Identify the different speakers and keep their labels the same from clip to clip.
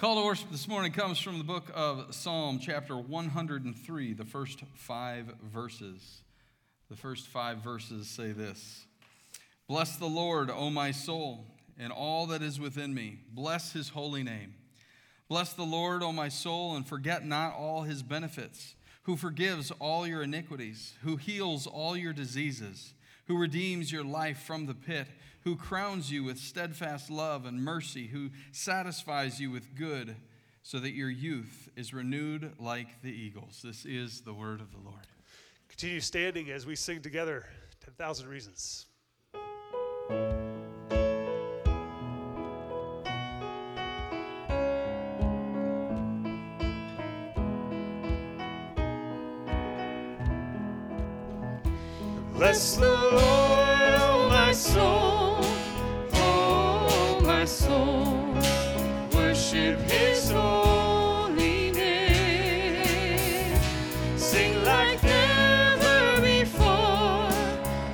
Speaker 1: Call to worship this morning comes from the book of Psalm, chapter 103, the first five verses. The first five verses say this Bless the Lord, O my soul, and all that is within me. Bless his holy name. Bless the Lord, O my soul, and forget not all his benefits, who forgives all your iniquities, who heals all your diseases, who redeems your life from the pit who crowns you with steadfast love and mercy, who satisfies you with good, so that your youth is renewed like the eagles. This is the word of the Lord.
Speaker 2: Continue standing as we sing together 10,000 Reasons. Bless the Lord, my soul soul, worship his holy name. Sing like never before,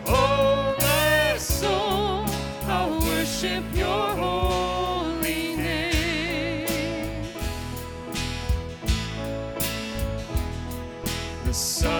Speaker 2: oh my soul, I'll worship your holy name. The sun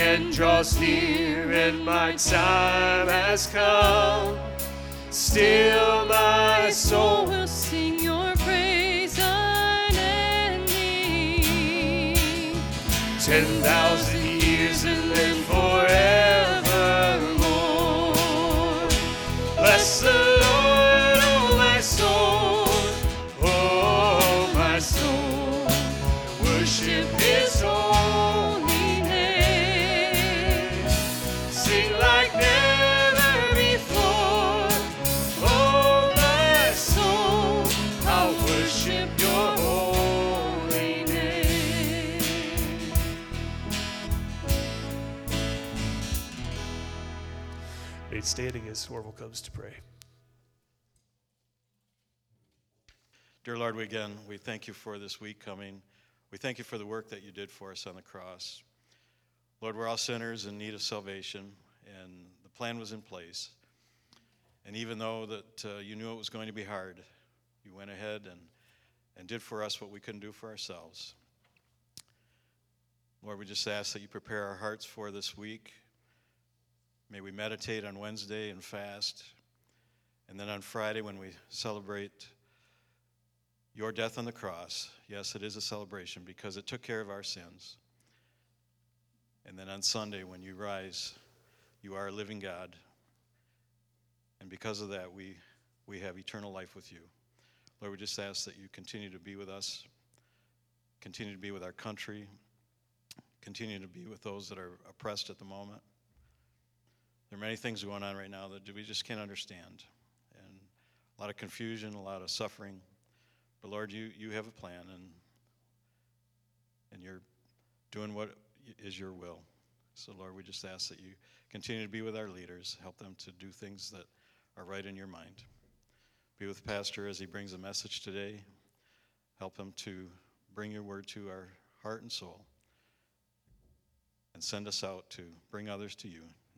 Speaker 2: End draws near and my time has come. Still my soul will sing your praise unending. Ten thousand standing as Orville comes to pray.
Speaker 3: Dear Lord, we again, we thank you for this week coming. We thank you for the work that you did for us on the cross. Lord, we're all sinners in need of salvation, and the plan was in place. And even though that uh, you knew it was going to be hard, you went ahead and, and did for us what we couldn't do for ourselves. Lord, we just ask that you prepare our hearts for this week. May we meditate on Wednesday and fast. And then on Friday, when we celebrate your death on the cross, yes, it is a celebration because it took care of our sins. And then on Sunday, when you rise, you are a living God. And because of that, we, we have eternal life with you. Lord, we just ask that you continue to be with us, continue to be with our country, continue to be with those that are oppressed at the moment.
Speaker 2: There are many things going on right now that we just can't understand. And a lot of confusion, a lot of suffering. But Lord, you, you have a plan, and, and you're doing what is your will. So, Lord, we just ask that you continue to be with our leaders, help them to do things that are right in your mind. Be with Pastor as he brings a message today. Help him to bring your word to our heart and soul. And send us out to bring others to you.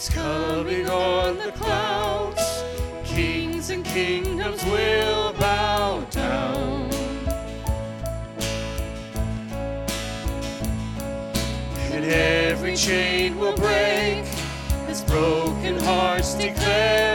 Speaker 4: It's coming on the clouds. Kings and kingdoms will bow down. And every chain will break as broken hearts declare.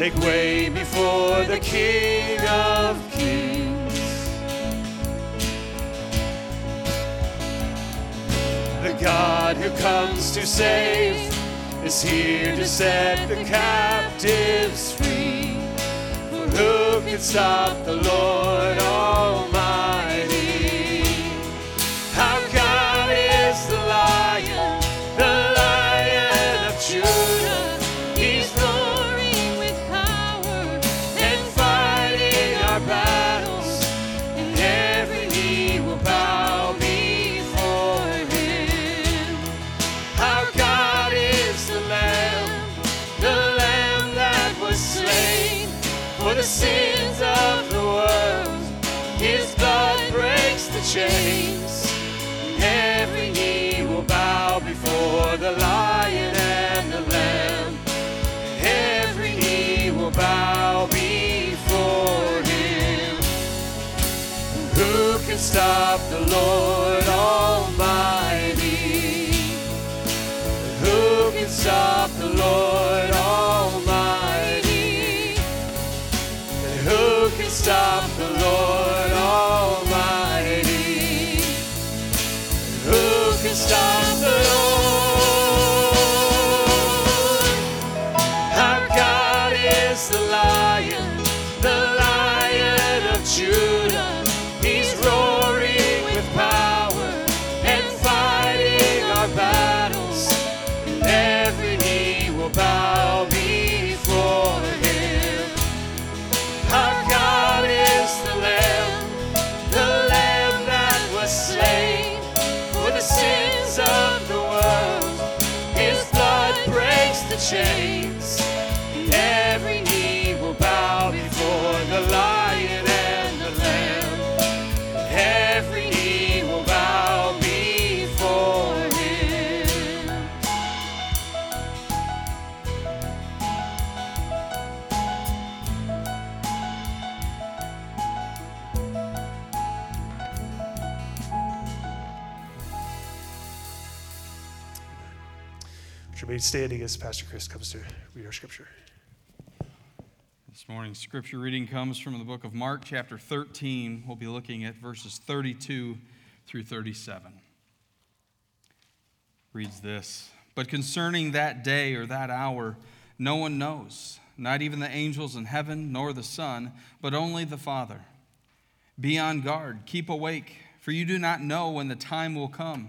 Speaker 2: Make way before the King of Kings. The God who comes to save is here to set the captives free. For who can stop the Lord stop the Lord Almighty? Who can stop
Speaker 5: standing as Pastor Chris comes to read our scripture.
Speaker 1: This morning's scripture reading comes from the book of Mark, chapter 13. We'll be looking at verses 32 through 37. Reads this But concerning that day or that hour, no one knows, not even the angels in heaven, nor the Son, but only the Father. Be on guard, keep awake, for you do not know when the time will come.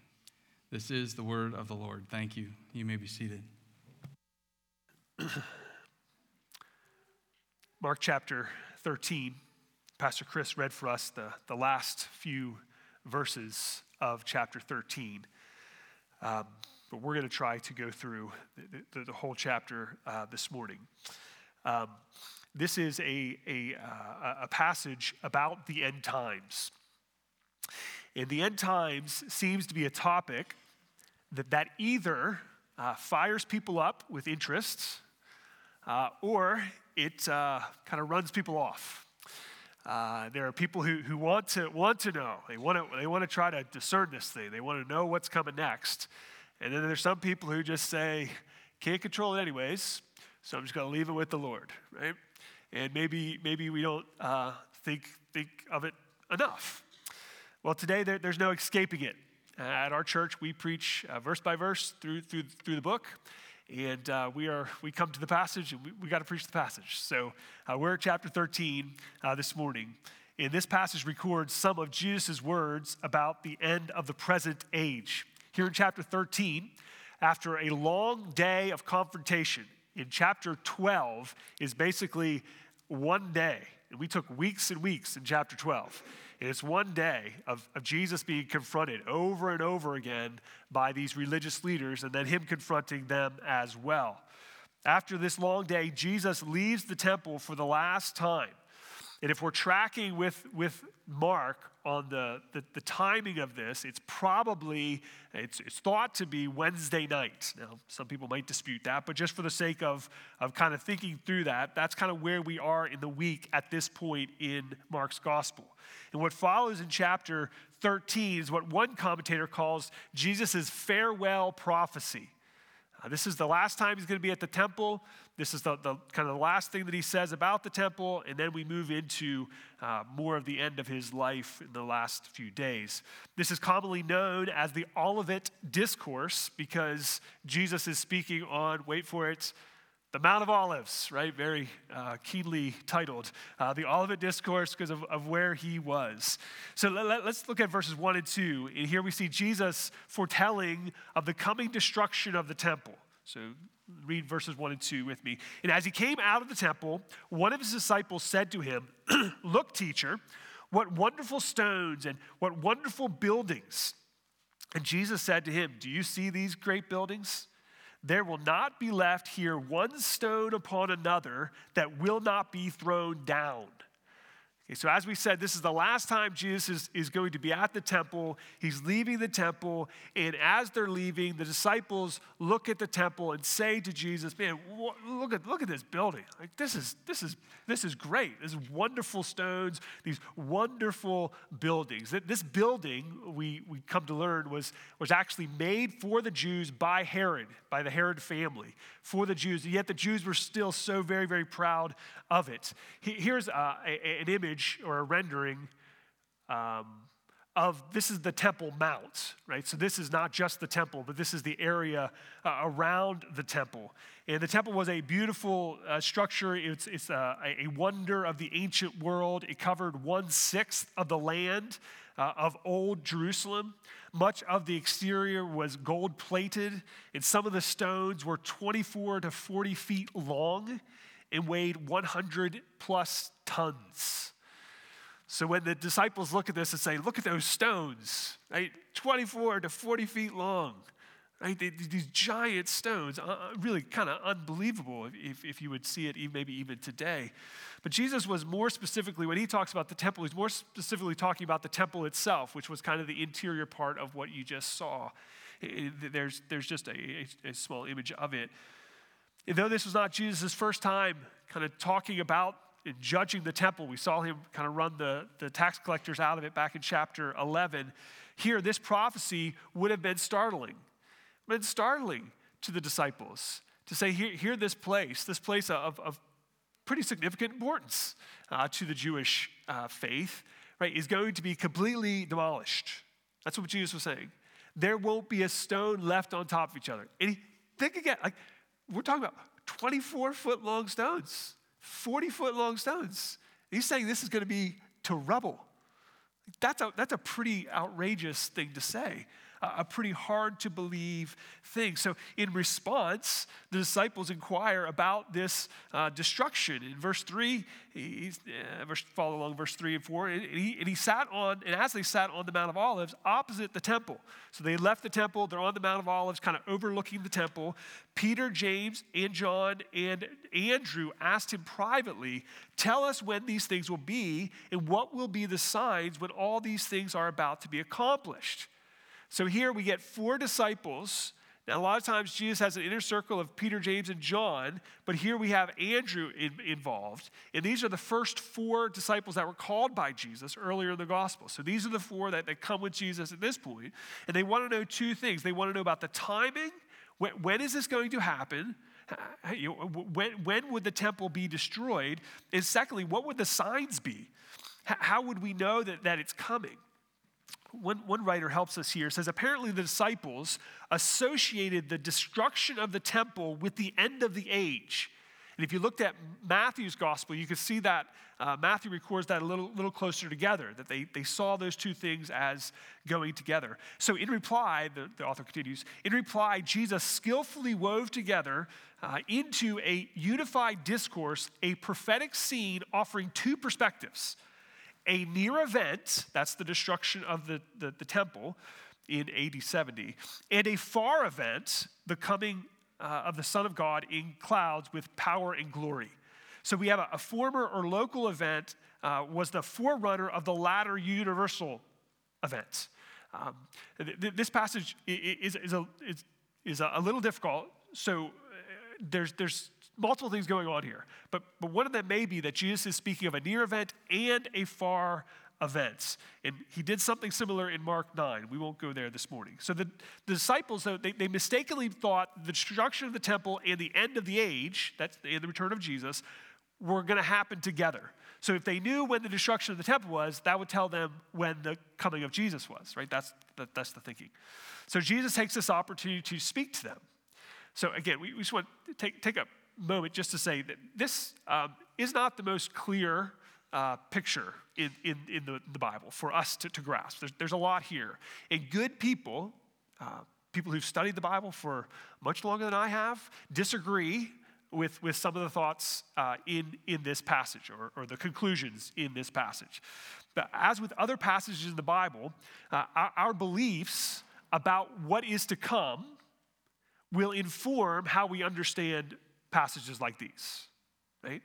Speaker 1: This is the word of the Lord. Thank you. You may be seated.
Speaker 5: Mark chapter 13. Pastor Chris read for us the, the last few verses of chapter 13. Um, but we're going to try to go through the, the, the whole chapter uh, this morning. Um, this is a, a, uh, a passage about the end times. And the end times seems to be a topic that, that either uh, fires people up with interest uh, or it uh, kind of runs people off. Uh, there are people who, who want, to, want to know. They want to, they want to try to discern this thing. They want to know what's coming next. And then there's some people who just say, can't control it anyways, so I'm just going to leave it with the Lord, right? And maybe, maybe we don't uh, think, think of it enough. Well, today there, there's no escaping it. At our church, we preach uh, verse by verse through, through, through the book. And uh, we are we come to the passage and we, we got to preach the passage. So uh, we're at chapter 13 uh, this morning. And this passage records some of Jesus' words about the end of the present age. Here in chapter 13, after a long day of confrontation, in chapter 12 is basically one day. And we took weeks and weeks in chapter 12. And it's one day of, of Jesus being confronted over and over again by these religious leaders, and then him confronting them as well. After this long day, Jesus leaves the temple for the last time. And if we're tracking with, with Mark on the, the, the timing of this, it's probably, it's, it's thought to be Wednesday night. Now, some people might dispute that, but just for the sake of, of kind of thinking through that, that's kind of where we are in the week at this point in Mark's gospel. And what follows in chapter 13 is what one commentator calls Jesus' farewell prophecy. Uh, this is the last time he's going to be at the temple. This is the, the, kind of the last thing that he says about the temple, and then we move into uh, more of the end of his life in the last few days. This is commonly known as the Olivet Discourse because Jesus is speaking on, wait for it, the Mount of Olives, right? Very uh, keenly titled. Uh, the Olivet Discourse because of, of where he was. So let, us look at verses 1 and 2. And here we see Jesus foretelling of the coming destruction of the temple. So read verses 1 and 2 with me. And as he came out of the temple, one of his disciples said to him, Look, teacher, what wonderful stones and what wonderful buildings. And Jesus said to him, Do you see these great buildings? There will not be left here one stone upon another that will not be thrown down. Okay, so, as we said, this is the last time Jesus is, is going to be at the temple. He's leaving the temple, and as they're leaving, the disciples look at the temple and say to Jesus, "Man, look at look at this building. Like this is this is this is great. This is wonderful stones. These wonderful buildings. This building we we come to learn was was actually made for the Jews by Herod, by the Herod family, for the Jews. And yet the Jews were still so very very proud of it. Here's uh, a, a, an image or a rendering um, of this is the Temple Mount, right? So this is not just the temple, but this is the area uh, around the temple. And the temple was a beautiful uh, structure. It's, it's a, a, wonder of the ancient world. It covered one sixth of the land uh, of old Jerusalem. Much of the exterior was gold plated, and some of the stones were 24 to 40 feet long and weighed 100 plus tons. So when the disciples look at this and say, Look at those stones, right? 24 to 40 feet long, right? These giant stones, uh, uh, really kind of unbelievable if, if you would see it maybe even today. But Jesus was more specifically, when he talks about the temple, he's more specifically talking about the temple itself, which was kind of the interior part of what you just saw. There's, there's just a, a small image of it. And though this was not Jesus' first time kind of talking about judging the temple, we saw him kind of run the, the tax collectors out of it back in chapter 11. Here, this prophecy would have been startling, been startling to the disciples to say, here, here this place, this place of, of pretty significant importance uh, to the Jewish uh, faith, right, is going to be completely demolished. That's what Jesus was saying. There won't be a stone left on top of each other. And he, think again, like we're talking about 24 foot long stones, 40 foot long stones. He's saying this is going to be to rubble. That's a, that's a pretty outrageous thing to say a pretty hard to believe thing. So, in response, the disciples inquire about this uh, destruction. In verse 3, he's, uh, verse, follow along verse 3 and 4, and he, and he sat on, and as they sat on the Mount of Olives, opposite the temple. So, they left the temple, they're on the Mount of Olives, kind of overlooking the temple. Peter, James, and John, and Andrew asked him privately, Tell us when these things will be, and what will be the signs when all these things are about to be accomplished. So here we get four disciples. Now, a lot of times Jesus has an inner circle of Peter, James, and John, but here we have Andrew in, involved. And these are the first four disciples that were called by Jesus earlier in the gospel. So these are the four that, that come with Jesus at this point, And they want to know two things. They want to know about the timing when, when is this going to happen? When, when would the temple be destroyed? And secondly, what would the signs be? How would we know that, that it's coming? One, one writer helps us here says apparently the disciples associated the destruction of the temple with the end of the age. And if you looked at matthew's gospel you could see that uh, matthew records that a little, little closer together that they, they saw those two things as going together. So in reply the, the author continues in reply jesus skillfully wove together uh, into a unified discourse a prophetic scene offering two perspectives a near event, that's the destruction of the, the, the temple in AD 70, and a far event, the coming uh, of the Son of God in clouds with power and glory. So we have a, a former or local event uh, was the forerunner of the latter universal event. Um, th- th- this passage is, is, a, is, is a little difficult, so uh, there's, there's multiple things going on here. But, but one of them may be that Jesus is speaking of a near event and a far event. And he did something similar in Mark 9. We won't go there this morning. So the, the disciples, though, they, they mistakenly thought the destruction of the temple and the end of the age, that's the, the return of Jesus, were going to happen together. So if they knew when the destruction of the temple was, that would tell them when the coming of Jesus was, right? That's, that, that's the thinking. So Jesus takes this opportunity to speak to them. So again, we, we just want to take, take a moment just to say that this um, is not the most clear uh, picture in, in, in the, the, Bible for us to, to grasp. There's, there's, a lot here. And good people, uh, people who've studied the Bible for much longer than I have, disagree with, with some of the thoughts uh, in, in this passage or, or the conclusions in this passage. But as with other passages in the Bible, uh, our, our beliefs about what is to come will inform how we understand passages like these, right?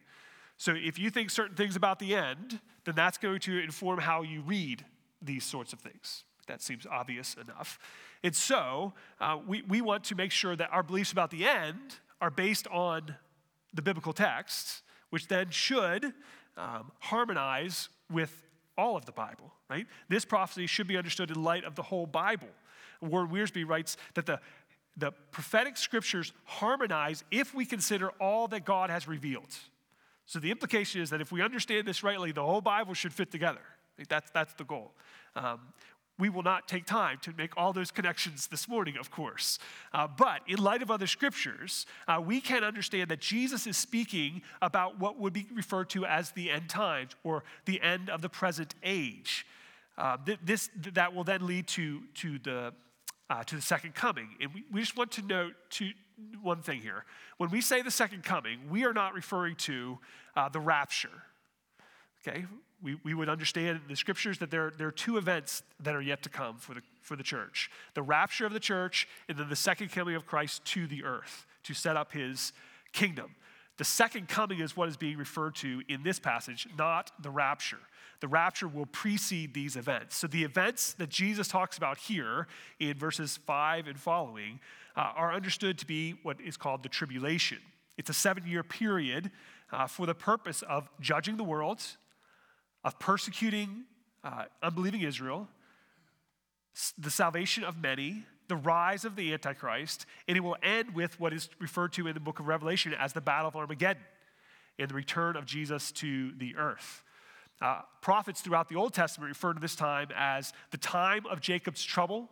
Speaker 5: So if you think certain things about the end, then that's going to inform how you read these sorts of things. That seems obvious enough. And so uh, we, we want to make sure that our beliefs about the end are based on the biblical texts, which then should um, harmonize with all of the Bible, right? This prophecy should be understood in light of the whole Bible. Warren Wiersbe writes that the the prophetic scriptures harmonize if we consider all that God has revealed. So the implication is that if we understand this rightly, the whole Bible should fit together. That's, that's the goal. Um, we will not take time to make all those connections this morning, of course. Uh, but in light of other scriptures, uh, we can understand that Jesus is speaking about what would be referred to as the end times or the end of the present age. Uh, th- this, that will then lead to, to the uh, to the second coming. And we, we just want to note to one thing here. When we say the second coming, we are not referring to uh, the rapture. Okay? We, we would understand in the scriptures that there, there are two events that are yet to come for the, for the church the rapture of the church, and then the second coming of Christ to the earth to set up his kingdom. The second coming is what is being referred to in this passage, not the rapture the rapture will precede these events. So the events that Jesus talks about here in verses 5 and following uh, are understood to be what is called the tribulation. It's a seven year period uh, for the purpose of judging the world, of persecuting uh, unbelieving Israel, the salvation of many, the rise of the Antichrist, and it will end with what is referred to in the book of Revelation as the Battle of Armageddon and the return of Jesus to the earth. Uh, prophets throughout the Old Testament refer to this time as the time of Jacob's trouble,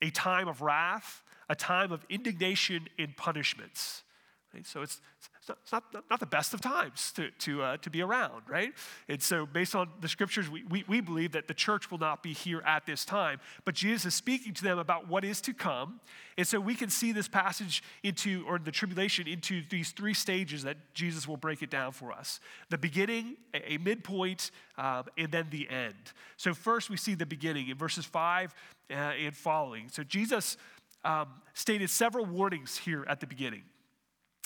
Speaker 5: a time of wrath, a time of indignation and punishments. Right? So it's, it's, not, not, not, the best of times to, to, uh, to be around, right? And so, based on the scriptures, we, we, we believe that the church will not be here at this time. But Jesus is speaking to them about what is to come. And so, we can see this passage into, or the tribulation, into these three stages that Jesus will break it down for us the beginning, a, a midpoint, um, and then the end. So, first, we see the beginning in verses 5 uh, and following. So, Jesus um, stated several warnings here at the beginning.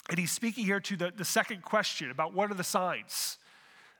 Speaker 5: And he's speaking here to the, the second question about what are the signs?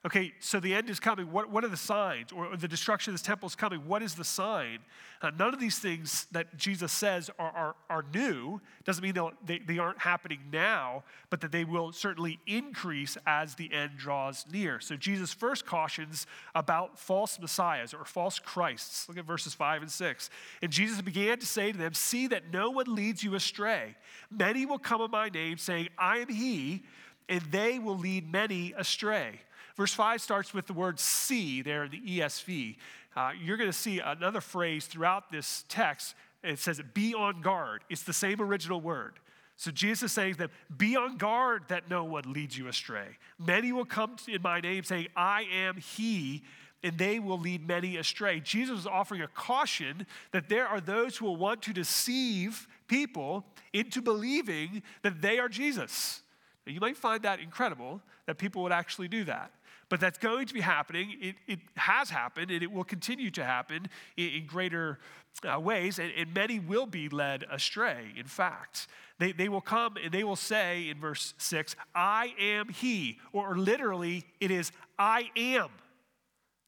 Speaker 5: Okay, so the end is coming. What, what are the signs? Or the destruction of this temple is coming. What is the sign? Uh, none of these things that Jesus says are, are, are new. Doesn't mean they, they aren't happening now, but that they will certainly increase as the end draws near. So Jesus first cautions about false messiahs or false Christs. Look at verses 5 and 6. And Jesus began to say to them, See that no one leads you astray. Many will come in my name, saying, I am he, and they will lead many astray. Verse 5 starts with the word see there the ESV. uh, you're going to see another phrase throughout this text. It says, be on guard. It's the same original word. So Jesus is saying them, Be on guard that no one leads you astray. Many will come in my name saying, I am he, and they will lead many astray. Jesus is offering a caution that there are those who will want to deceive people into believing that they are Jesus. Now, you might find that incredible that people would actually do that. But that's going to be happening. It, it has happened, and it will continue to happen in, in greater uh, ways, and, and many will be led astray, in fact. They, they will come and they will say in verse 6, I am he, or literally, it is, I am.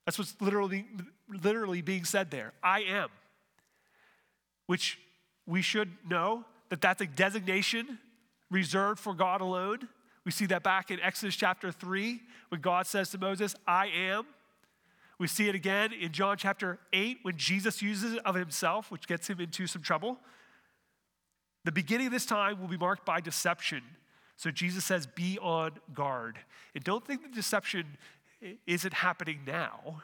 Speaker 5: That's what's literally, literally being said there. I am. Which we should know that that's a designation reserved for God alone. We see that back in Exodus chapter 3 when God says to Moses, I am. We see it again in John chapter 8 when Jesus uses it of himself, which gets him into some trouble. The beginning of this time will be marked by deception. So Jesus says, be on guard. And don't think the deception isn't happening now.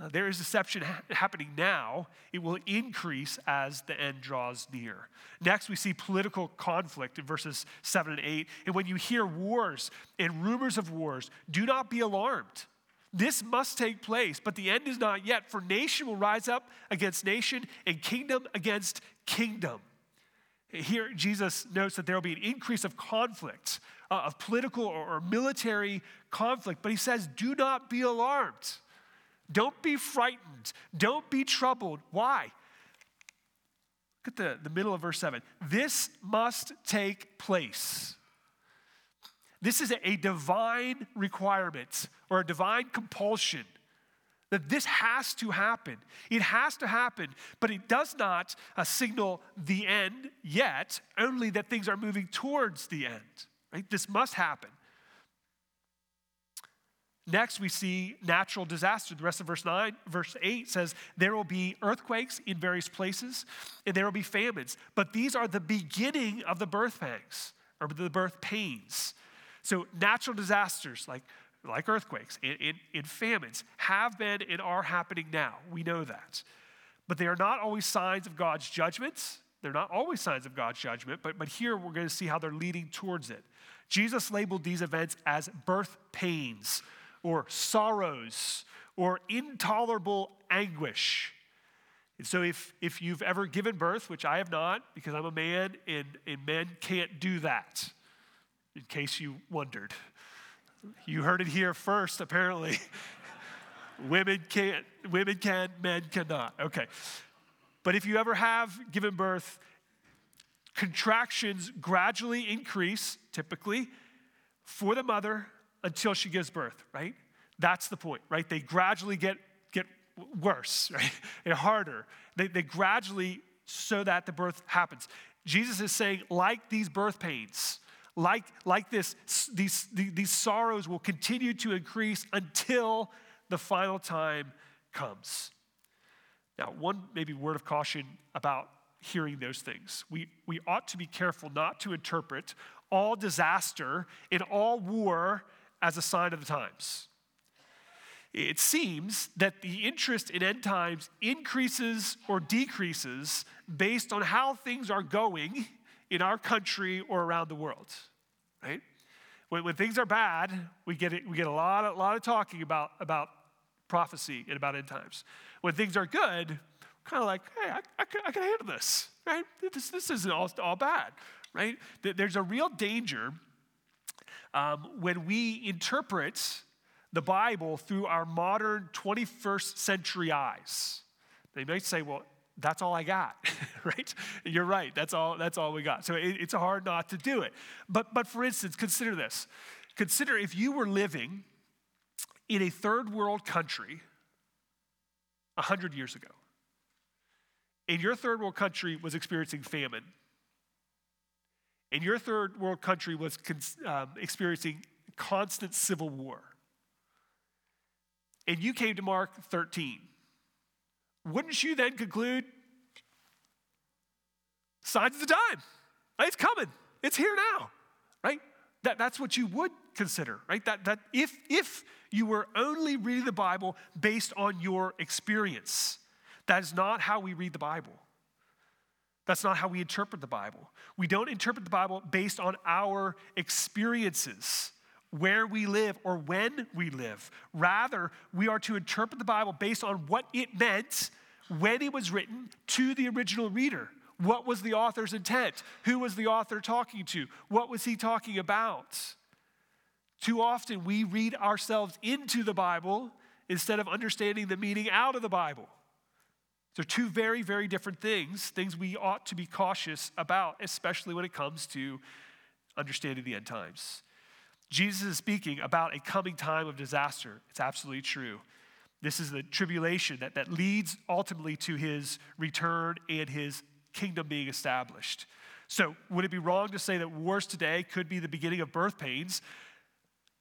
Speaker 5: Uh, there is deception ha- happening now. It will increase as the end draws near. Next, we see political conflict in verses 7 and 8. And when you hear wars and rumors of wars, do not be alarmed. This must take place, but the end is not yet, for nation will rise up against nation and kingdom against kingdom. Here, Jesus notes that there will be an increase of conflict, uh, of political or, or military conflict, but he says, do not be alarmed. Don't be frightened. Don't be troubled. Why? Look at the, the middle of verse 7. This must take place. This is a divine requirement or a divine compulsion that this has to happen. It has to happen, but it does not uh, signal the end yet, only that things are moving towards the end. Right? This must happen. Next, we see natural disaster. The rest of verse 9, verse 8 says, There will be earthquakes in various places, and there will be famines. But these are the beginning of the birth pangs, or the birth pains. So, natural disasters like, like earthquakes and, and, and famines have been and are happening now. We know that. But they are not always signs of God's judgments. They're not always signs of God's judgment, but, but here we're going to see how they're leading towards it. Jesus labeled these events as birth pains or sorrows or intolerable anguish. And so, if, if you've ever given birth, which I have not, because I'm a man and, and men can't do that, in case you wondered, you heard it here first, apparently. women can't, women can, men cannot. Okay. But if you ever have given birth, contractions gradually increase, typically, for the mother until she gives birth, right? That's the point, right? They gradually get, get worse, right? And harder. They, they gradually, so that the birth happens. Jesus is saying, like these birth pains, like, like this, these, these sorrows will continue to increase until the final time comes. Now, one maybe word of caution about hearing those things. We, we ought to be careful not to interpret all disaster and all war as a sign of the times. It seems that the interest in end times increases or decreases based on how things are going in our country or around the world, right? When, when things are bad, we get, it, we get a lot, a lot of talking about, about prophecy and about end times. When things are good, kind of like, hey, I, I, can, I can handle this, right? This, this isn't all, all bad, right? There's a real danger um, when we interpret the Bible through our modern 21st century eyes. They might say, well, that's all I got, right? You're right. That's all. That's all we got. So it, it's hard not to do it. But but for instance, consider this. Consider if you were living in a third world country a hundred years ago, and your third world country was experiencing famine, and your third world country was um, experiencing constant civil war, and you came to Mark 13, wouldn't you then conclude signs of the time? It's coming, it's here now, right? That, that's what you would consider, right? That, that if, if you were only reading the Bible based on your experience, that is not how we read the Bible. That's not how we interpret the Bible. We don't interpret the Bible based on our experiences, where we live or when we live. Rather, we are to interpret the Bible based on what it meant when it was written to the original reader. What was the author's intent? Who was the author talking to? What was he talking about? Too often we read ourselves into the Bible instead of understanding the meaning out of the Bible. They're two very, very different things, things we ought to be cautious about, especially when it comes to understanding the end times. Jesus is speaking about a coming time of disaster. It's absolutely true. This is the tribulation that, that leads ultimately to his return and his kingdom being established. So, would it be wrong to say that wars today could be the beginning of birth pains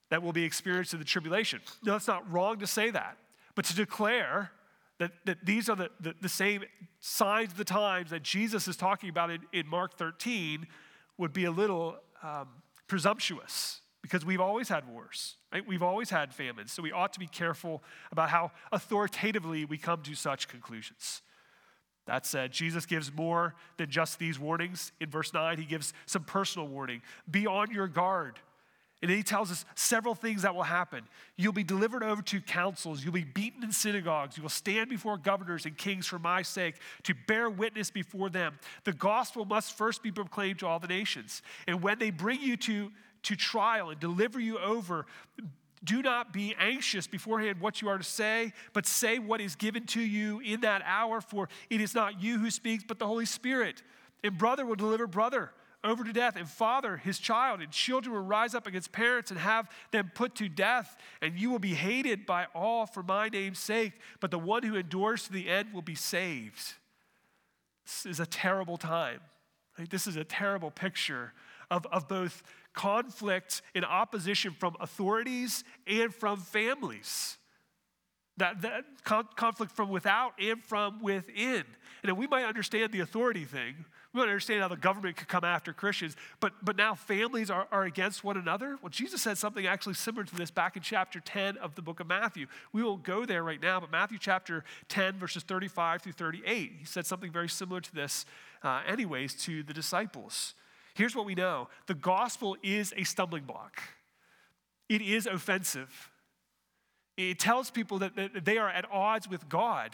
Speaker 5: that will be experienced in the tribulation? No, it's not wrong to say that. But to declare that, that these are the, the, the same signs of the times that Jesus is talking about in, in Mark 13 would be a little um, presumptuous because we've always had wars, right? We've always had famines. So we ought to be careful about how authoritatively we come to such conclusions. That said, Jesus gives more than just these warnings. In verse 9, he gives some personal warning be on your guard. And he tells us several things that will happen. You'll be delivered over to councils. You'll be beaten in synagogues. You will stand before governors and kings for my sake to bear witness before them. The gospel must first be proclaimed to all the nations. And when they bring you to, to trial and deliver you over, do not be anxious beforehand what you are to say, but say what is given to you in that hour, for it is not you who speaks, but the Holy Spirit. And brother will deliver brother over to death, and father his child, and children will rise up against parents and have them put to death, and you will be hated by all for my name's sake, but the one who endures to the end will be saved. This is a terrible time. Right? This is a terrible picture of, of both conflict and opposition from authorities and from families. That, that con- conflict from without and from within. And we might understand the authority thing. We don't understand how the government could come after Christians, but, but now families are, are against one another. Well, Jesus said something actually similar to this back in chapter 10 of the book of Matthew. We won't go there right now, but Matthew chapter 10, verses 35 through 38, he said something very similar to this, uh, anyways, to the disciples. Here's what we know the gospel is a stumbling block, it is offensive. It tells people that, that they are at odds with God.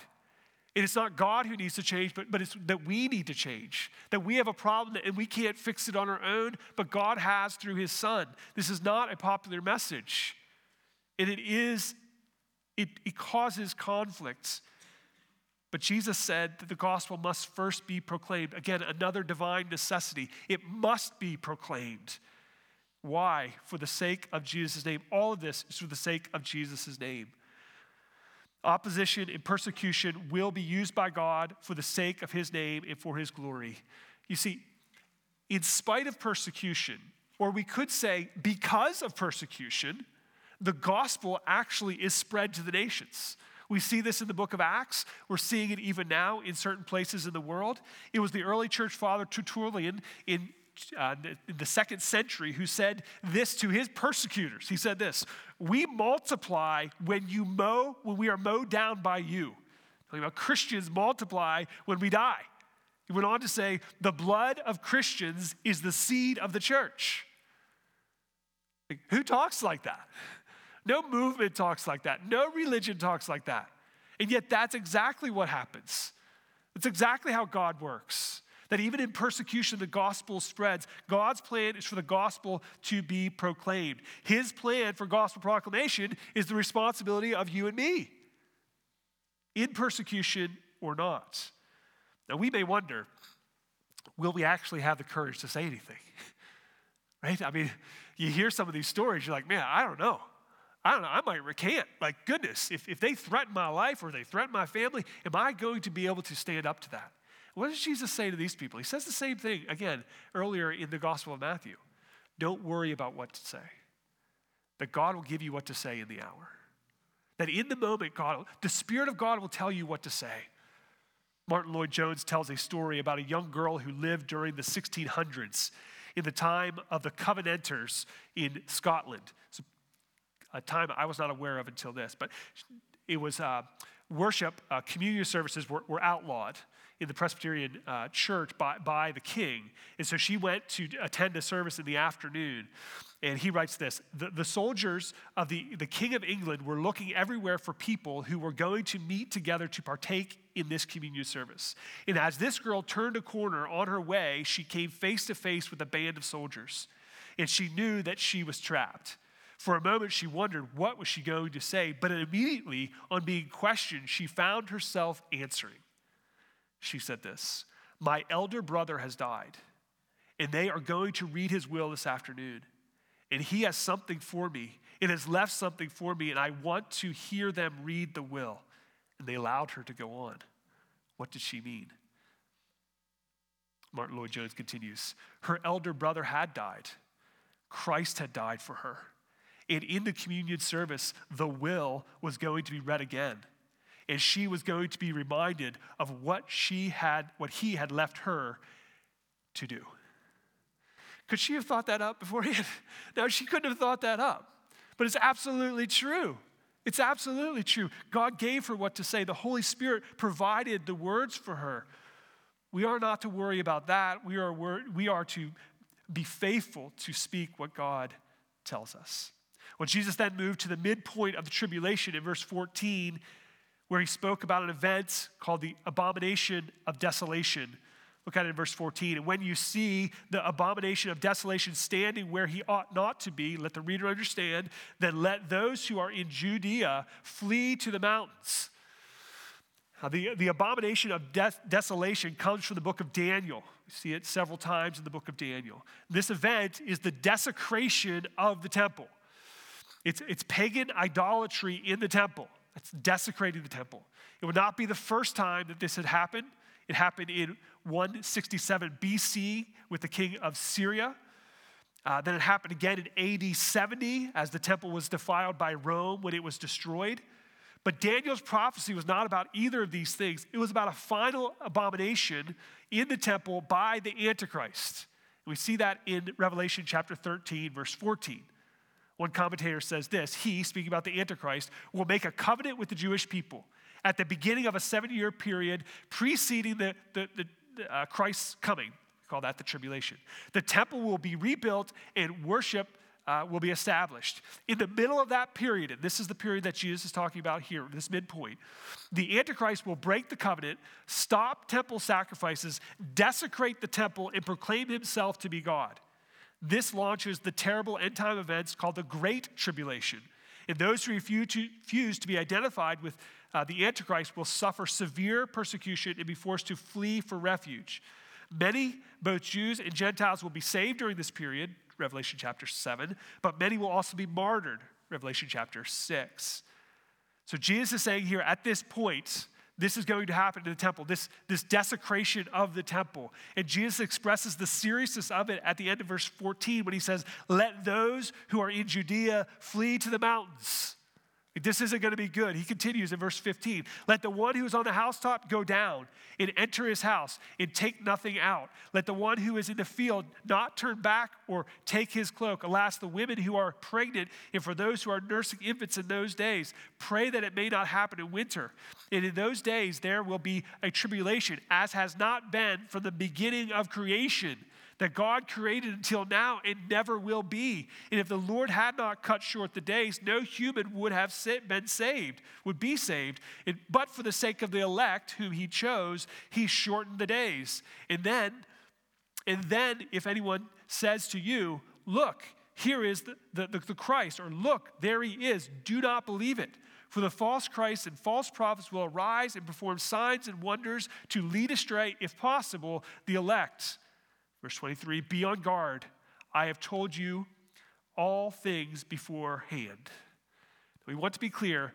Speaker 5: And it's not God who needs to change, but, but it's that we need to change. That we have a problem and we can't fix it on our own, but God has through his son. This is not a popular message. And it is, it, it causes conflicts. But Jesus said that the gospel must first be proclaimed. Again, another divine necessity. It must be proclaimed. Why? For the sake of Jesus' name. All of this is for the sake of Jesus' name. Opposition and persecution will be used by God for the sake of his name and for his glory. You see, in spite of persecution, or we could say because of persecution, the gospel actually is spread to the nations. We see this in the book of Acts. We're seeing it even now in certain places in the world. It was the early church father Tertullian in uh, the second century who said this to his persecutors. He said this We multiply when you mow, when we are mowed down by you. Talking about Christians multiply when we die. He went on to say, The blood of Christians is the seed of the church. Like, who talks like that? No movement talks like that. No religion talks like that. And yet, that's exactly what happens. It's exactly how God works. That even in persecution, the gospel spreads. God's plan is for the gospel to be proclaimed. His plan for gospel proclamation is the responsibility of you and me, in persecution or not. Now, we may wonder will we actually have the courage to say anything? right? I mean, you hear some of these stories, you're like, man, I don't know. I don't know, I might recant. Like, goodness, if, if they threaten my life or they threaten my family, am I going to be able to stand up to that? What does Jesus say to these people? He says the same thing again earlier in the Gospel of Matthew. Don't worry about what to say. That God will give you what to say in the hour. That in the moment, God, the Spirit of God will tell you what to say. Martyn Lloyd-Jones tells a story about a young girl who lived during the 1600s. in the time of the Covenanters in Scotland. It's a time I was not aware of until this, but it was uh, worship, uh, communion services were, were outlawed in the Presbyterian uh, church by, by the king. And so she went to attend a service in the afternoon. And he writes this the, the soldiers of the, the King of England were looking everywhere for people who were going to meet together to partake in this communion service. And as this girl turned a corner on her way, she came face to face with a band of soldiers. And she knew that she was trapped. For a moment, she wondered what was she going to say, but immediately, on being questioned, she found herself answering she said this My elder brother has died, and they are going to read his will this afternoon. And he has something for me. It has left something for me, and I want to hear them read the will. And they allowed her to go on. What did she mean? Martyn Lloyd-Jones continues Her elder brother had died, Christ had died for her. And in the communion service, the will was going to be read again and she was going to be reminded of what she had, what he had left her to do. Could she have thought that up beforehand? No, she couldn't have thought that up. But it's absolutely true. It's absolutely true. God gave her what to say. The Holy Spirit provided the words for her. We are not to worry about that. We are, we are to be faithful to speak what God tells us. When Jesus then moved to the midpoint of the tribulation in verse 14, where he spoke about an event called the abomination of desolation. Look at it in verse 14. And when you see the abomination of desolation standing where he ought not to be, let the reader understand, then let those who are in Judea flee to the mountains. Now, the, the abomination of desolation comes from the book of Daniel. We see it several times in the book of Daniel. This event is the desecration of the temple, it's, it's pagan idolatry in the temple. That's desecrating the temple. It would not be the first time that this had happened. It happened in 167 BC with the king of Syria. Uh, then it happened again in AD 70 as the temple was defiled by Rome when it was destroyed. But Daniel's prophecy was not about either of these things. It was about a final abomination in the temple by the Antichrist. We see that in Revelation chapter 13, verse 14. One commentator says this He, speaking about the Antichrist, will make a covenant with the Jewish people at the beginning of a seven year period preceding the, the, the uh, Christ's coming. We call that the tribulation. The temple will be rebuilt and worship uh, will be established. In the middle of that period, and this is the period that Jesus is talking about here, this midpoint, the Antichrist will break the covenant, stop temple sacrifices, desecrate the temple, and proclaim himself to be God. This launches the terrible end time events called the Great Tribulation. And those who refuse to, refuse to be identified with uh, the Antichrist will suffer severe persecution and be forced to flee for refuge. Many, both Jews and Gentiles, will be saved during this period, Revelation chapter 7, but many will also be martyred, Revelation chapter 6. So Jesus is saying here at this point, this is going to happen in the temple, this, this desecration of the temple. And Jesus expresses the seriousness of it at the end of verse 14 when he says, Let those who are in Judea flee to the mountains. This isn't going to be good. He continues in verse 15 Let the one who is on the housetop go down and enter his house and take nothing out. Let the one who is in the field not turn back or take his cloak. Alas, the women who are pregnant and for those who are nursing infants in those days, pray that it may not happen in winter. And in those days there will be a tribulation, as has not been from the beginning of creation that God created until now and never will be. And if the Lord had not cut short the days, no human would have been saved, would be saved. but for the sake of the elect whom he chose, he shortened the days. And then, and then if anyone says to you, look, here is the, the, the, the Christ, or look, there he is, do not believe it. For the false Christ and false prophets will arise and perform signs and wonders to lead astray, if possible, the elect. Verse 23 Be on guard. I have told you all things beforehand. We want to be clear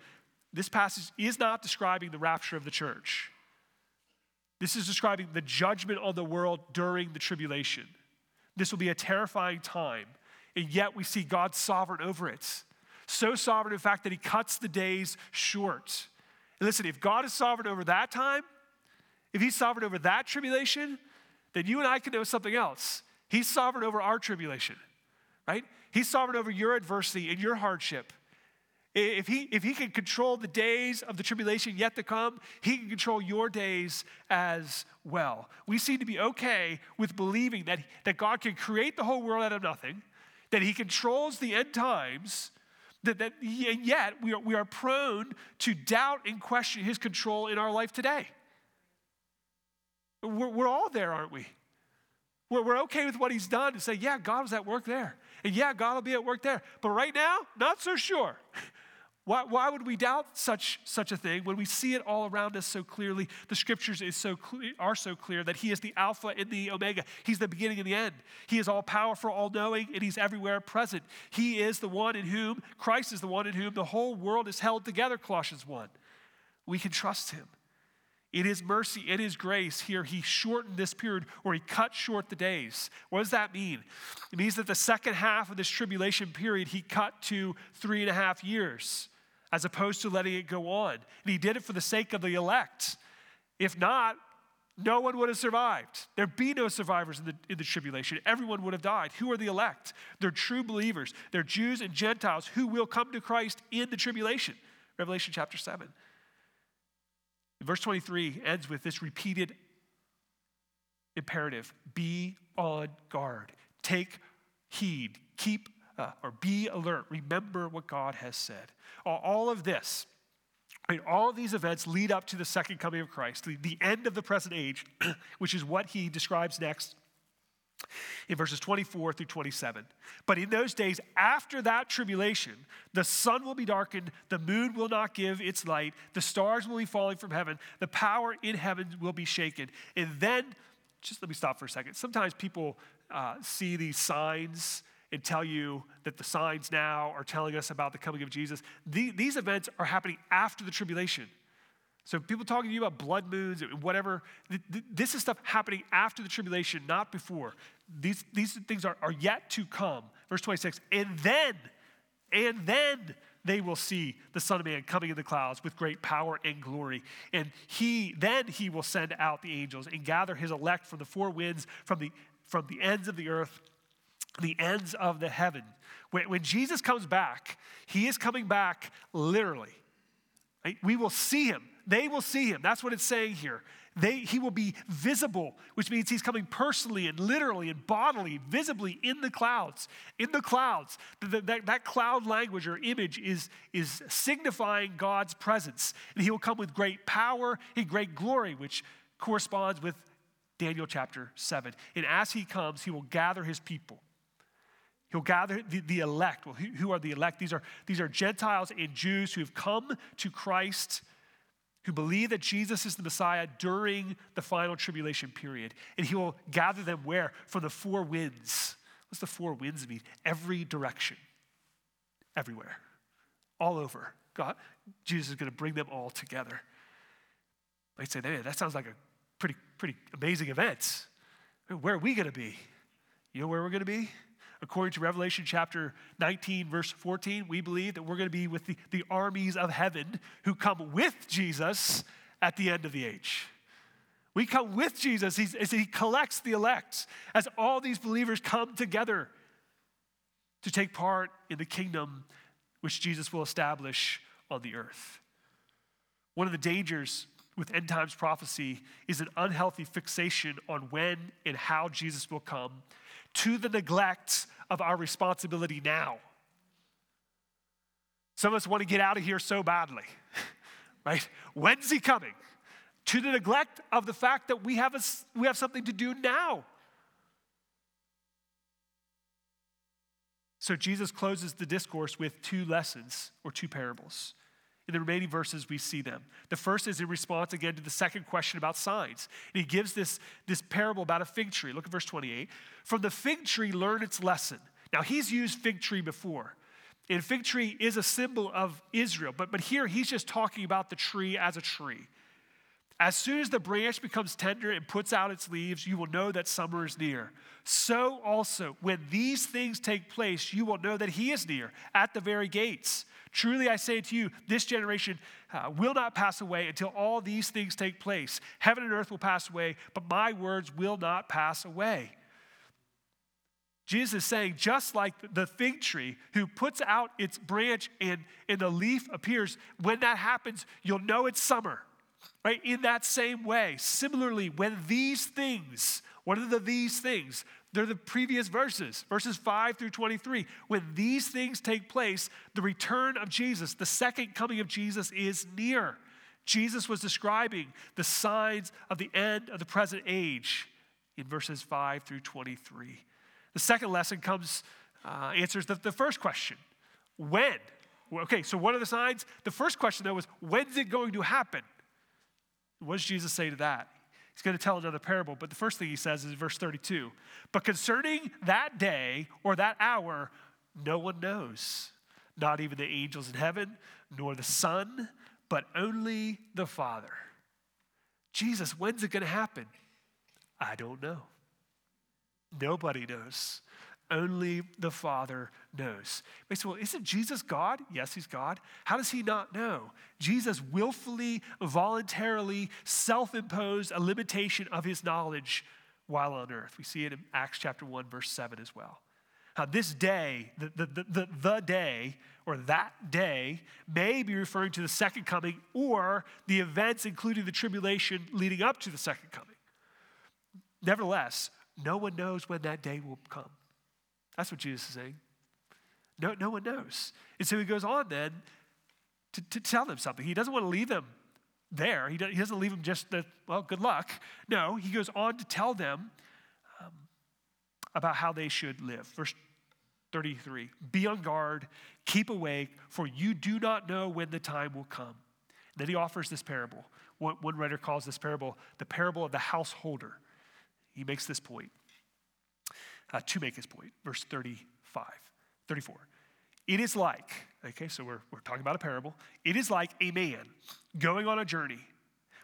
Speaker 5: this passage is not describing the rapture of the church. This is describing the judgment on the world during the tribulation. This will be a terrifying time, and yet we see God sovereign over it. So sovereign, in fact, that He cuts the days short. And listen, if God is sovereign over that time, if He's sovereign over that tribulation, then you and I can know something else. He's sovereign over our tribulation, right? He's sovereign over your adversity and your hardship. If he, if he can control the days of the tribulation yet to come, he can control your days as well. We seem to be okay with believing that, that God can create the whole world out of nothing, that he controls the end times, that, that and yet we are, we are prone to doubt and question his control in our life today. We're, we're all there, aren't we? We're, we're okay with what he's done and say, yeah, God was at work there. And yeah, God will be at work there. But right now, not so sure. Why, why would we doubt such, such a thing when we see it all around us so clearly? The scriptures is so cle- are so clear that He is the Alpha and the Omega. He's the beginning and the end. He is all powerful, all knowing, and He's everywhere present. He is the one in whom, Christ is the one in whom the whole world is held together, Colossians 1. We can trust Him. In his mercy, in his grace, here he shortened this period or he cut short the days. What does that mean? It means that the second half of this tribulation period he cut to three and a half years as opposed to letting it go on. And he did it for the sake of the elect. If not, no one would have survived. There'd be no survivors in the, in the tribulation. Everyone would have died. Who are the elect? They're true believers. They're Jews and Gentiles who will come to Christ in the tribulation. Revelation chapter 7. Verse 23 ends with this repeated imperative be on guard, take heed, keep uh, or be alert, remember what God has said. All, of this, right, all of these events lead up to the second coming of Christ, the, the end of the present age, which is what he describes next in verses 24 through 27. But in those days after that tribulation, the sun will be darkened, the moon will not give its light, the stars will be falling from heaven, the power in heaven will be shaken. And then, just let me stop for a second. Sometimes people uh, see these signs and tell you that the signs now are telling us about the coming of Jesus. The, these events are happening after the tribulation. So people talking to you about blood moons, whatever, th- th- this is stuff happening after the tribulation, not before. These, these things are, are yet to come. Verse 26, and then, and then they will see the Son of Man coming in the clouds with great power and glory. And he, then he will send out the angels and gather his elect from the four winds, from the, from the ends of the earth, the ends of the heaven. When, when Jesus comes back, he is coming back literally. Right? We will see him. They will see him. That's what it's saying here. They, he will be visible, which means he's coming personally and literally and bodily, visibly in the clouds. In the clouds. The, that, that cloud language or image is, is signifying God's presence. And he will come with great power and great glory, which corresponds with Daniel chapter 7. And as he comes, he will gather his people. He'll gather the, the elect. Well, who, who are the elect? These are, these are Gentiles and Jews who have come to Christ who believe that Jesus is the Messiah during the final tribulation period. And he will gather them where? From the four winds. What's the four winds mean? Every direction, everywhere, all over. God, Jesus is going to bring them all together. I say, man, that sounds like a pretty, pretty amazing event. Where are we going to be? You know where we're going to be? According to Revelation chapter 19, verse 14, we believe that we're going to be with the, the armies of heaven who come with Jesus at the end of the age. We come with Jesus He's, as he collects the elect, as all these believers come together to take part in the kingdom which Jesus will establish on the earth. One of the dangers with end times prophecy is an unhealthy fixation on when and how Jesus will come to the neglect of our responsibility now. Some of us want to get out of here so badly, right? When's he coming? To the neglect of the fact that we have, a, we have something to do now. So Jesus closes the discourse with two lessons or two parables. In the remaining verses, we see them. The first is in response again to the second question about signs. And he gives this, this parable about a fig tree. Look at verse 28. From the fig tree, learn its lesson. Now, he's used fig tree before. And fig tree is a symbol of Israel, but, but here he's just talking about the tree as a tree. As soon as the branch becomes tender and puts out its leaves, you will know that summer is near. So also, when these things take place, you will know that he is near at the very gates. Truly I say to you, this generation uh, will not pass away until all these things take place. Heaven and earth will pass away, but my words will not pass away. Jesus is saying, just like the fig tree who puts out its branch and, and the leaf appears, when that happens, you'll know it's summer. Right? In that same way, similarly, when these things, what are the these things? They're the previous verses, verses 5 through 23. When these things take place, the return of Jesus, the second coming of Jesus, is near. Jesus was describing the signs of the end of the present age in verses 5 through 23. The second lesson comes, uh, answers the, the first question when? Okay, so what are the signs? The first question, though, was when's it going to happen? What does Jesus say to that? He's going to tell another parable, but the first thing he says is verse 32. But concerning that day or that hour, no one knows, not even the angels in heaven, nor the Son, but only the Father. Jesus, when's it going to happen? I don't know. Nobody knows. Only the Father knows. You say, well, isn't Jesus God? Yes, he's God. How does he not know? Jesus willfully, voluntarily self imposed a limitation of his knowledge while on earth. We see it in Acts chapter 1, verse 7 as well. How this day, the, the, the, the day, or that day, may be referring to the second coming or the events, including the tribulation leading up to the second coming. Nevertheless, no one knows when that day will come. That's what Jesus is saying. No, no one knows. And so he goes on then to, to tell them something. He doesn't want to leave them there. He, does, he doesn't leave them just that, well, good luck. No, he goes on to tell them um, about how they should live. Verse 33 Be on guard, keep awake, for you do not know when the time will come. And then he offers this parable. What one writer calls this parable the parable of the householder. He makes this point uh, to make his point. Verse 35, 34. It is like, okay, so we're, we're talking about a parable. It is like a man going on a journey.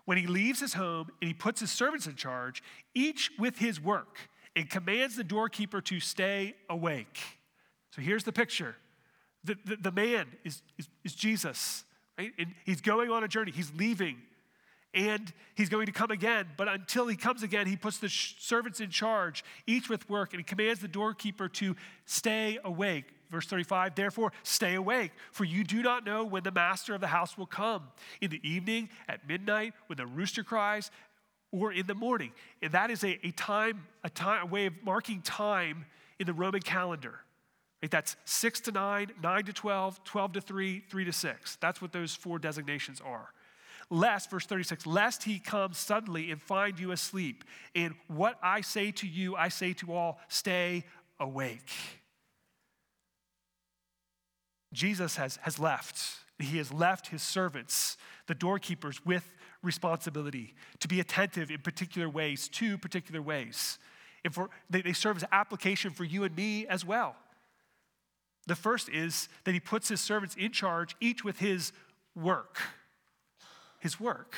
Speaker 5: When he leaves his home and he puts his servants in charge, each with his work, and commands the doorkeeper to stay awake. So here's the picture the, the, the man is, is, is Jesus, right? And he's going on a journey, he's leaving and he's going to come again. But until he comes again, he puts the servants in charge, each with work, and he commands the doorkeeper to stay awake. Verse 35, therefore, stay awake, for you do not know when the master of the house will come in the evening, at midnight, when the rooster cries, or in the morning. And that is a, a time, a time, a way of marking time in the Roman calendar. Right? That's 6 to 9, 9 to 12, 12 to 3, 3 to 6. That's what those four designations are lest, verse 36, lest he come suddenly and find you asleep. And what I say to you, I say to all, stay awake. Jesus has, has left. He has left his servants, the doorkeepers, with responsibility to be attentive in particular ways, to particular ways. And for, they, they serve as application for you and me as well. The first is that he puts his servants in charge, each with his work his work.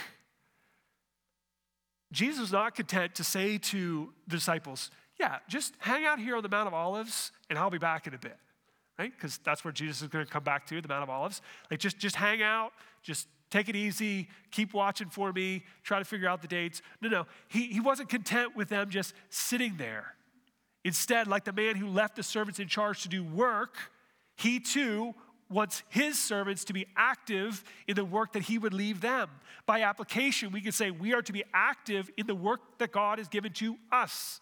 Speaker 5: Jesus was not content to say to the disciples, Yeah, just hang out here on the Mount of Olives and I'll be back in a bit, right? Because that's where Jesus is going to come back to, the Mount of Olives. Like, just, just hang out, just take it easy, keep watching for me, try to figure out the dates. No, no, he, he wasn't content with them just sitting there. Instead, like the man who left the servants in charge to do work, he too wants his servants to be active in the work that he would leave them. By application, we can say we are to be active in the work that God has given to us.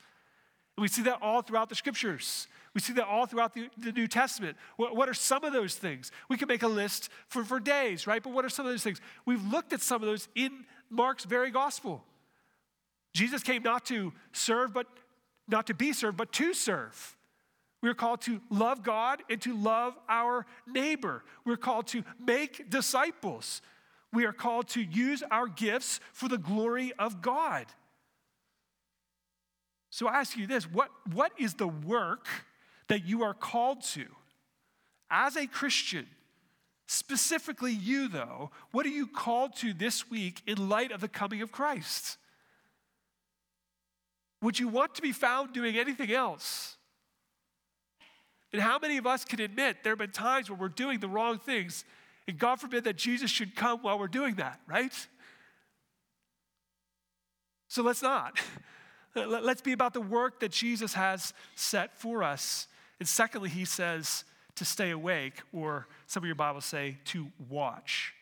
Speaker 5: And we see that all throughout the scriptures. We see that all throughout the, the New Testament. What, what, are some of those things? We can make a list for, for days, right? But what are some of those things? We've looked at some of those in Mark's very gospel. Jesus came not to serve, but not to be served, but to serve. We're called to love God and to love our neighbor. We're called to make disciples. We are called to use our gifts for the glory of God. So I ask you this what, what is the work that you are called to as a Christian? Specifically, you, though, what are you called to this week in light of the coming of Christ? Would you want to be found doing anything else? And how many of us can admit there have been times where we're doing the wrong things, and God forbid that Jesus should come while we're doing that, right? So let's not. Let- Let's be about the work that Jesus has set for us. And secondly, he says to stay awake, or some of your Bibles say to watch.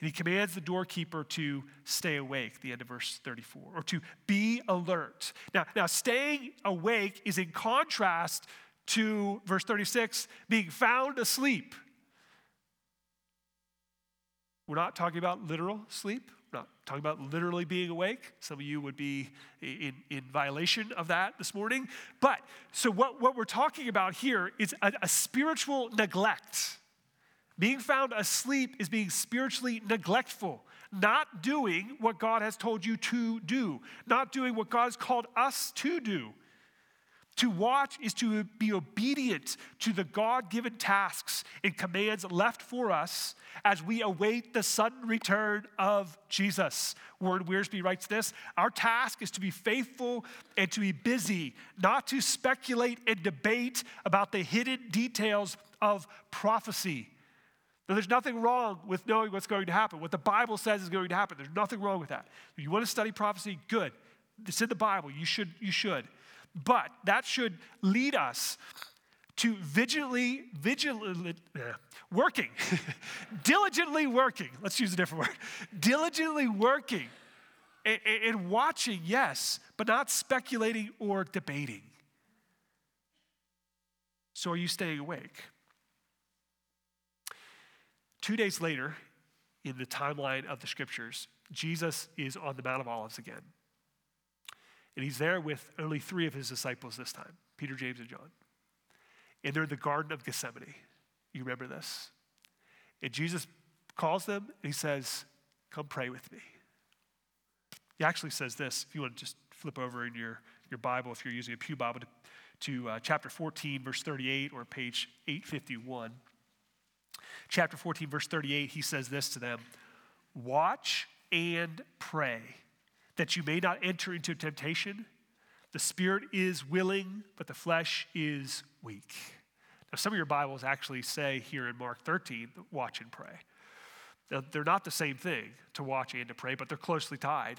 Speaker 5: And he commands the doorkeeper to stay awake, the end of verse 34, or to be alert. Now, now staying awake is in contrast to verse 36, being found asleep. We're not talking about literal sleep. Talking about literally being awake. Some of you would be in, in violation of that this morning. But so, what, what we're talking about here is a, a spiritual neglect. Being found asleep is being spiritually neglectful, not doing what God has told you to do, not doing what God has called us to do. To watch is to be obedient to the God given tasks and commands left for us as we await the sudden return of Jesus. Warren Wiersbe writes this Our task is to be faithful and to be busy, not to speculate and debate about the hidden details of prophecy. Now, there's nothing wrong with knowing what's going to happen. What the Bible says is going to happen. There's nothing wrong with that. If you want to study prophecy, good. It's in the Bible. You should. You should. But that should lead us to vigilantly, vigilantly working, diligently working. Let's use a different word. Diligently working and, and watching, yes, but not speculating or debating. So, are you staying awake? Two days later, in the timeline of the scriptures, Jesus is on the Mount of Olives again. And he's there with only three of his disciples this time Peter, James, and John. And they're in the Garden of Gethsemane. You remember this? And Jesus calls them and he says, Come pray with me. He actually says this, if you want to just flip over in your, your Bible, if you're using a Pew Bible, to, to uh, chapter 14, verse 38, or page 851. Chapter 14, verse 38, he says this to them Watch and pray that you may not enter into temptation. The spirit is willing, but the flesh is weak. Now, some of your Bibles actually say here in Mark 13, watch and pray. Now, they're not the same thing to watch and to pray, but they're closely tied.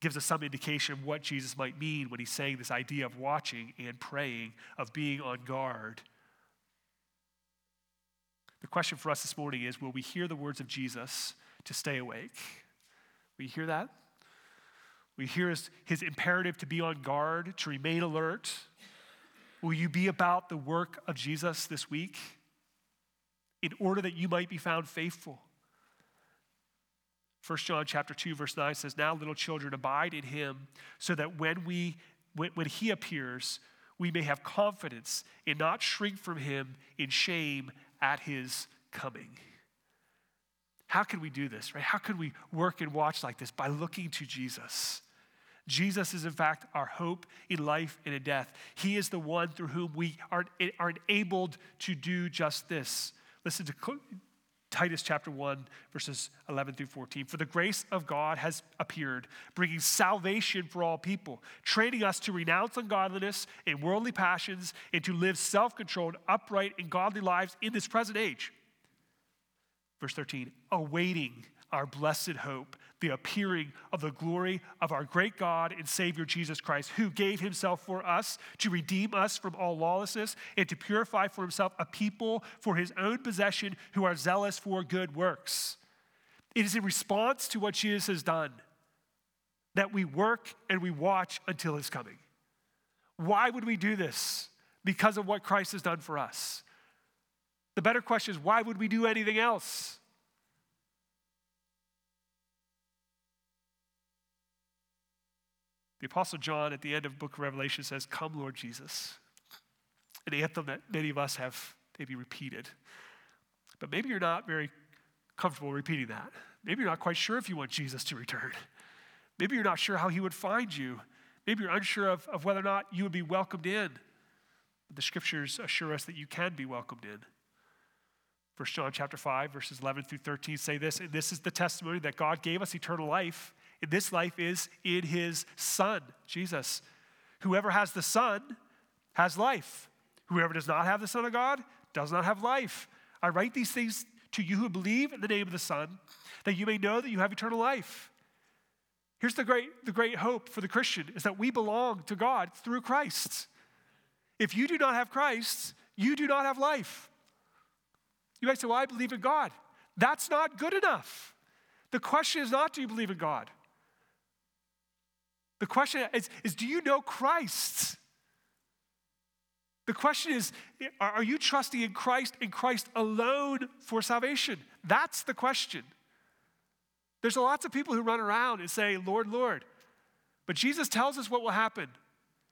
Speaker 5: Gives us some indication of what Jesus might mean when he's saying this idea of watching and praying, of being on guard. The question for us this morning is will we hear the words of Jesus to stay awake? Will you hear that? We hear his, his imperative to be on guard, to remain alert. Will you be about the work of Jesus this week in order that you might be found faithful? 1 John chapter 2 verse 9 says, "Now little children abide in him, so that when we when, when he appears, we may have confidence and not shrink from him in shame at his coming." How can we do this, right? How can we work and watch like this? By looking to Jesus. Jesus is, in fact, our hope in life and in death. He is the one through whom we are, are enabled to do just this. Listen to Titus chapter 1, verses 11 through 14. For the grace of God has appeared, bringing salvation for all people, training us to renounce ungodliness and worldly passions, and to live self controlled, upright, and godly lives in this present age. Verse 13, awaiting our blessed hope, the appearing of the glory of our great God and Savior Jesus Christ, who gave himself for us to redeem us from all lawlessness and to purify for himself a people for his own possession who are zealous for good works. It is in response to what Jesus has done that we work and we watch until his coming. Why would we do this? Because of what Christ has done for us. The better question is why would we do anything else? The Apostle John at the end of book of Revelation says, Come, Lord Jesus. An anthem that many of us have maybe repeated. But maybe you're not very comfortable repeating that. Maybe you're not quite sure if you want Jesus to return. Maybe you're not sure how he would find you. Maybe you're unsure of, of whether or not you would be welcomed in. But the scriptures assure us that you can be welcomed in. 1 John chapter 5, verses 11 through 13 say this, and this is the testimony that God gave us eternal life, this life is in his Son, Jesus. Whoever has the Son has life. Whoever does not have the Son of God does not have life. I write these things to you who believe in the name of the Son, that you may know that you have eternal life. Here's the great, the great hope for the Christian is that we belong to God through Christ. If you do not have Christ, you do not have life. You might say, Well, I believe in God. That's not good enough. The question is not do you believe in God? The question is, is do you know Christ? The question is, are you trusting in Christ and Christ alone for salvation? That's the question. There's lots of people who run around and say, Lord, Lord. But Jesus tells us what will happen.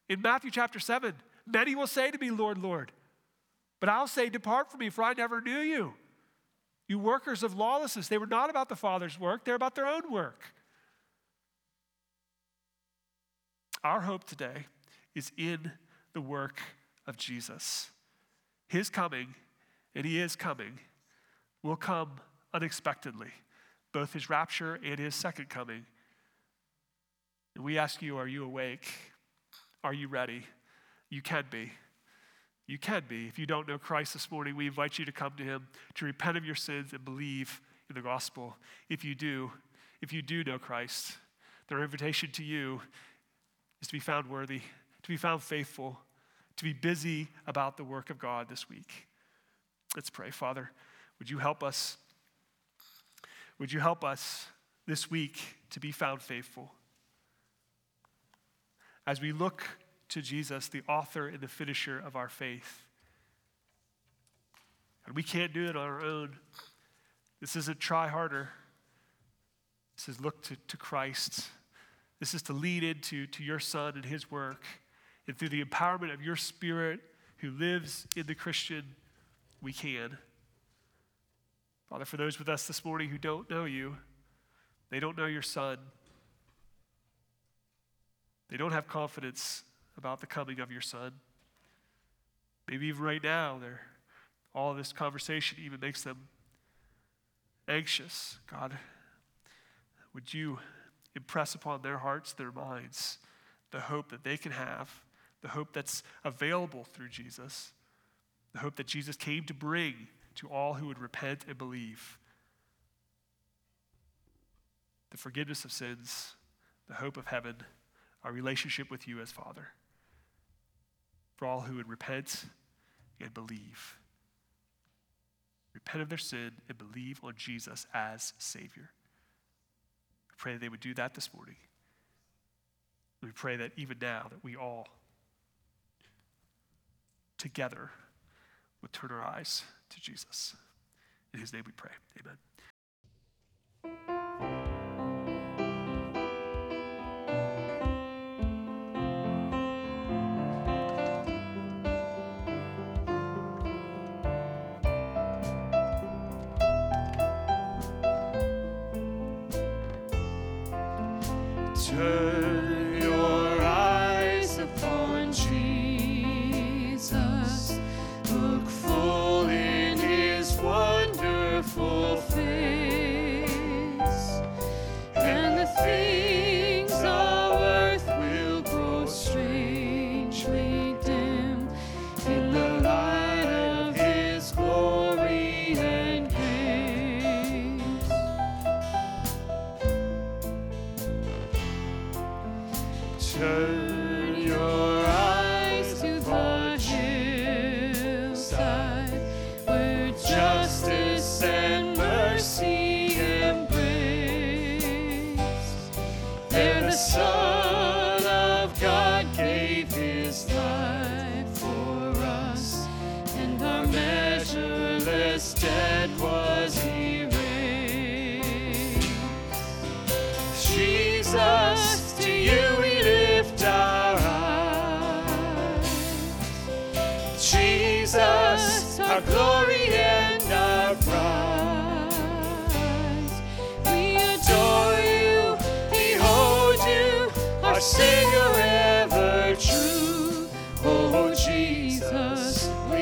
Speaker 5: In Matthew chapter 7, many will say to me, Lord, Lord. But I'll say, Depart from me, for I never knew you. You workers of lawlessness. They were not about the Father's work, they're about their own work. Our hope today is in the work of Jesus. His coming, and He is coming, will come unexpectedly, both His rapture and His second coming. And we ask you, are you awake? Are you ready? You can be. You can be. If you don't know Christ this morning, we invite you to come to Him, to repent of your sins and believe in the gospel. If you do, if you do know Christ, their invitation to you is to be found worthy, to be found faithful, to be busy about the work of God this week. Let's pray. Father, would you help us? Would you help us this week to be found faithful? As we look to Jesus, the author and the finisher of our faith. And we can't do it on our own. This isn't try harder. This is look to, to Christ. This is to lead into to your Son and his work. And through the empowerment of your Spirit who lives in the Christian, we can. Father, for those with us this morning who don't know you, they don't know your Son, they don't have confidence about the coming of your Son. Maybe even right now, they're, all this conversation even makes them anxious. God, would you impress upon their hearts, their minds, the hope that they can have, the hope that's available through Jesus, the hope that Jesus came to bring to all who would repent and believe. The forgiveness of sins, the hope of heaven, our relationship with you as Father. For all who would repent and believe. Repent of their sin and believe on Jesus as Savior. Pray they would do that this morning. We pray that even now that we all together would turn our eyes to Jesus. In his name we pray. Amen.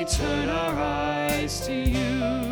Speaker 2: Turn our eyes to you.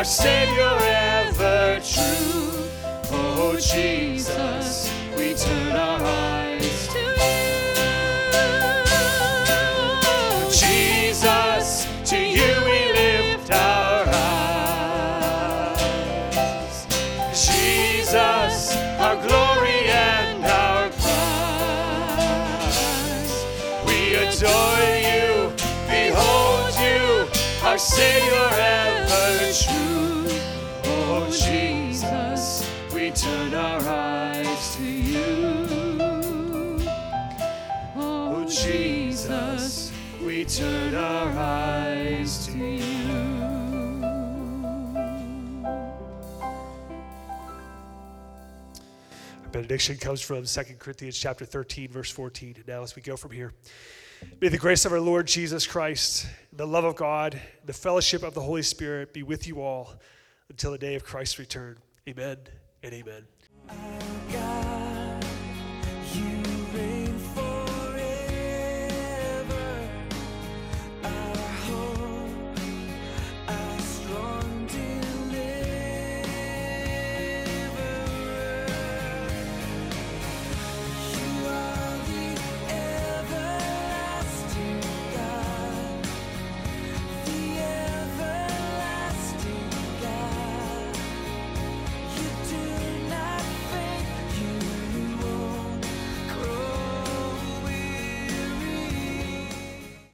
Speaker 2: Our Savior ever true. Oh Jesus, we turn our eyes To you. Jesus, to you we lift our eyes. Jesus, our glory and our prize. We adore you, behold you, our Savior
Speaker 5: benediction comes from 2 Corinthians chapter 13, verse 14. And now as we go from here, may the grace of our Lord Jesus Christ, the love of God, the fellowship of the Holy Spirit be with you all until the day of Christ's return. Amen and amen.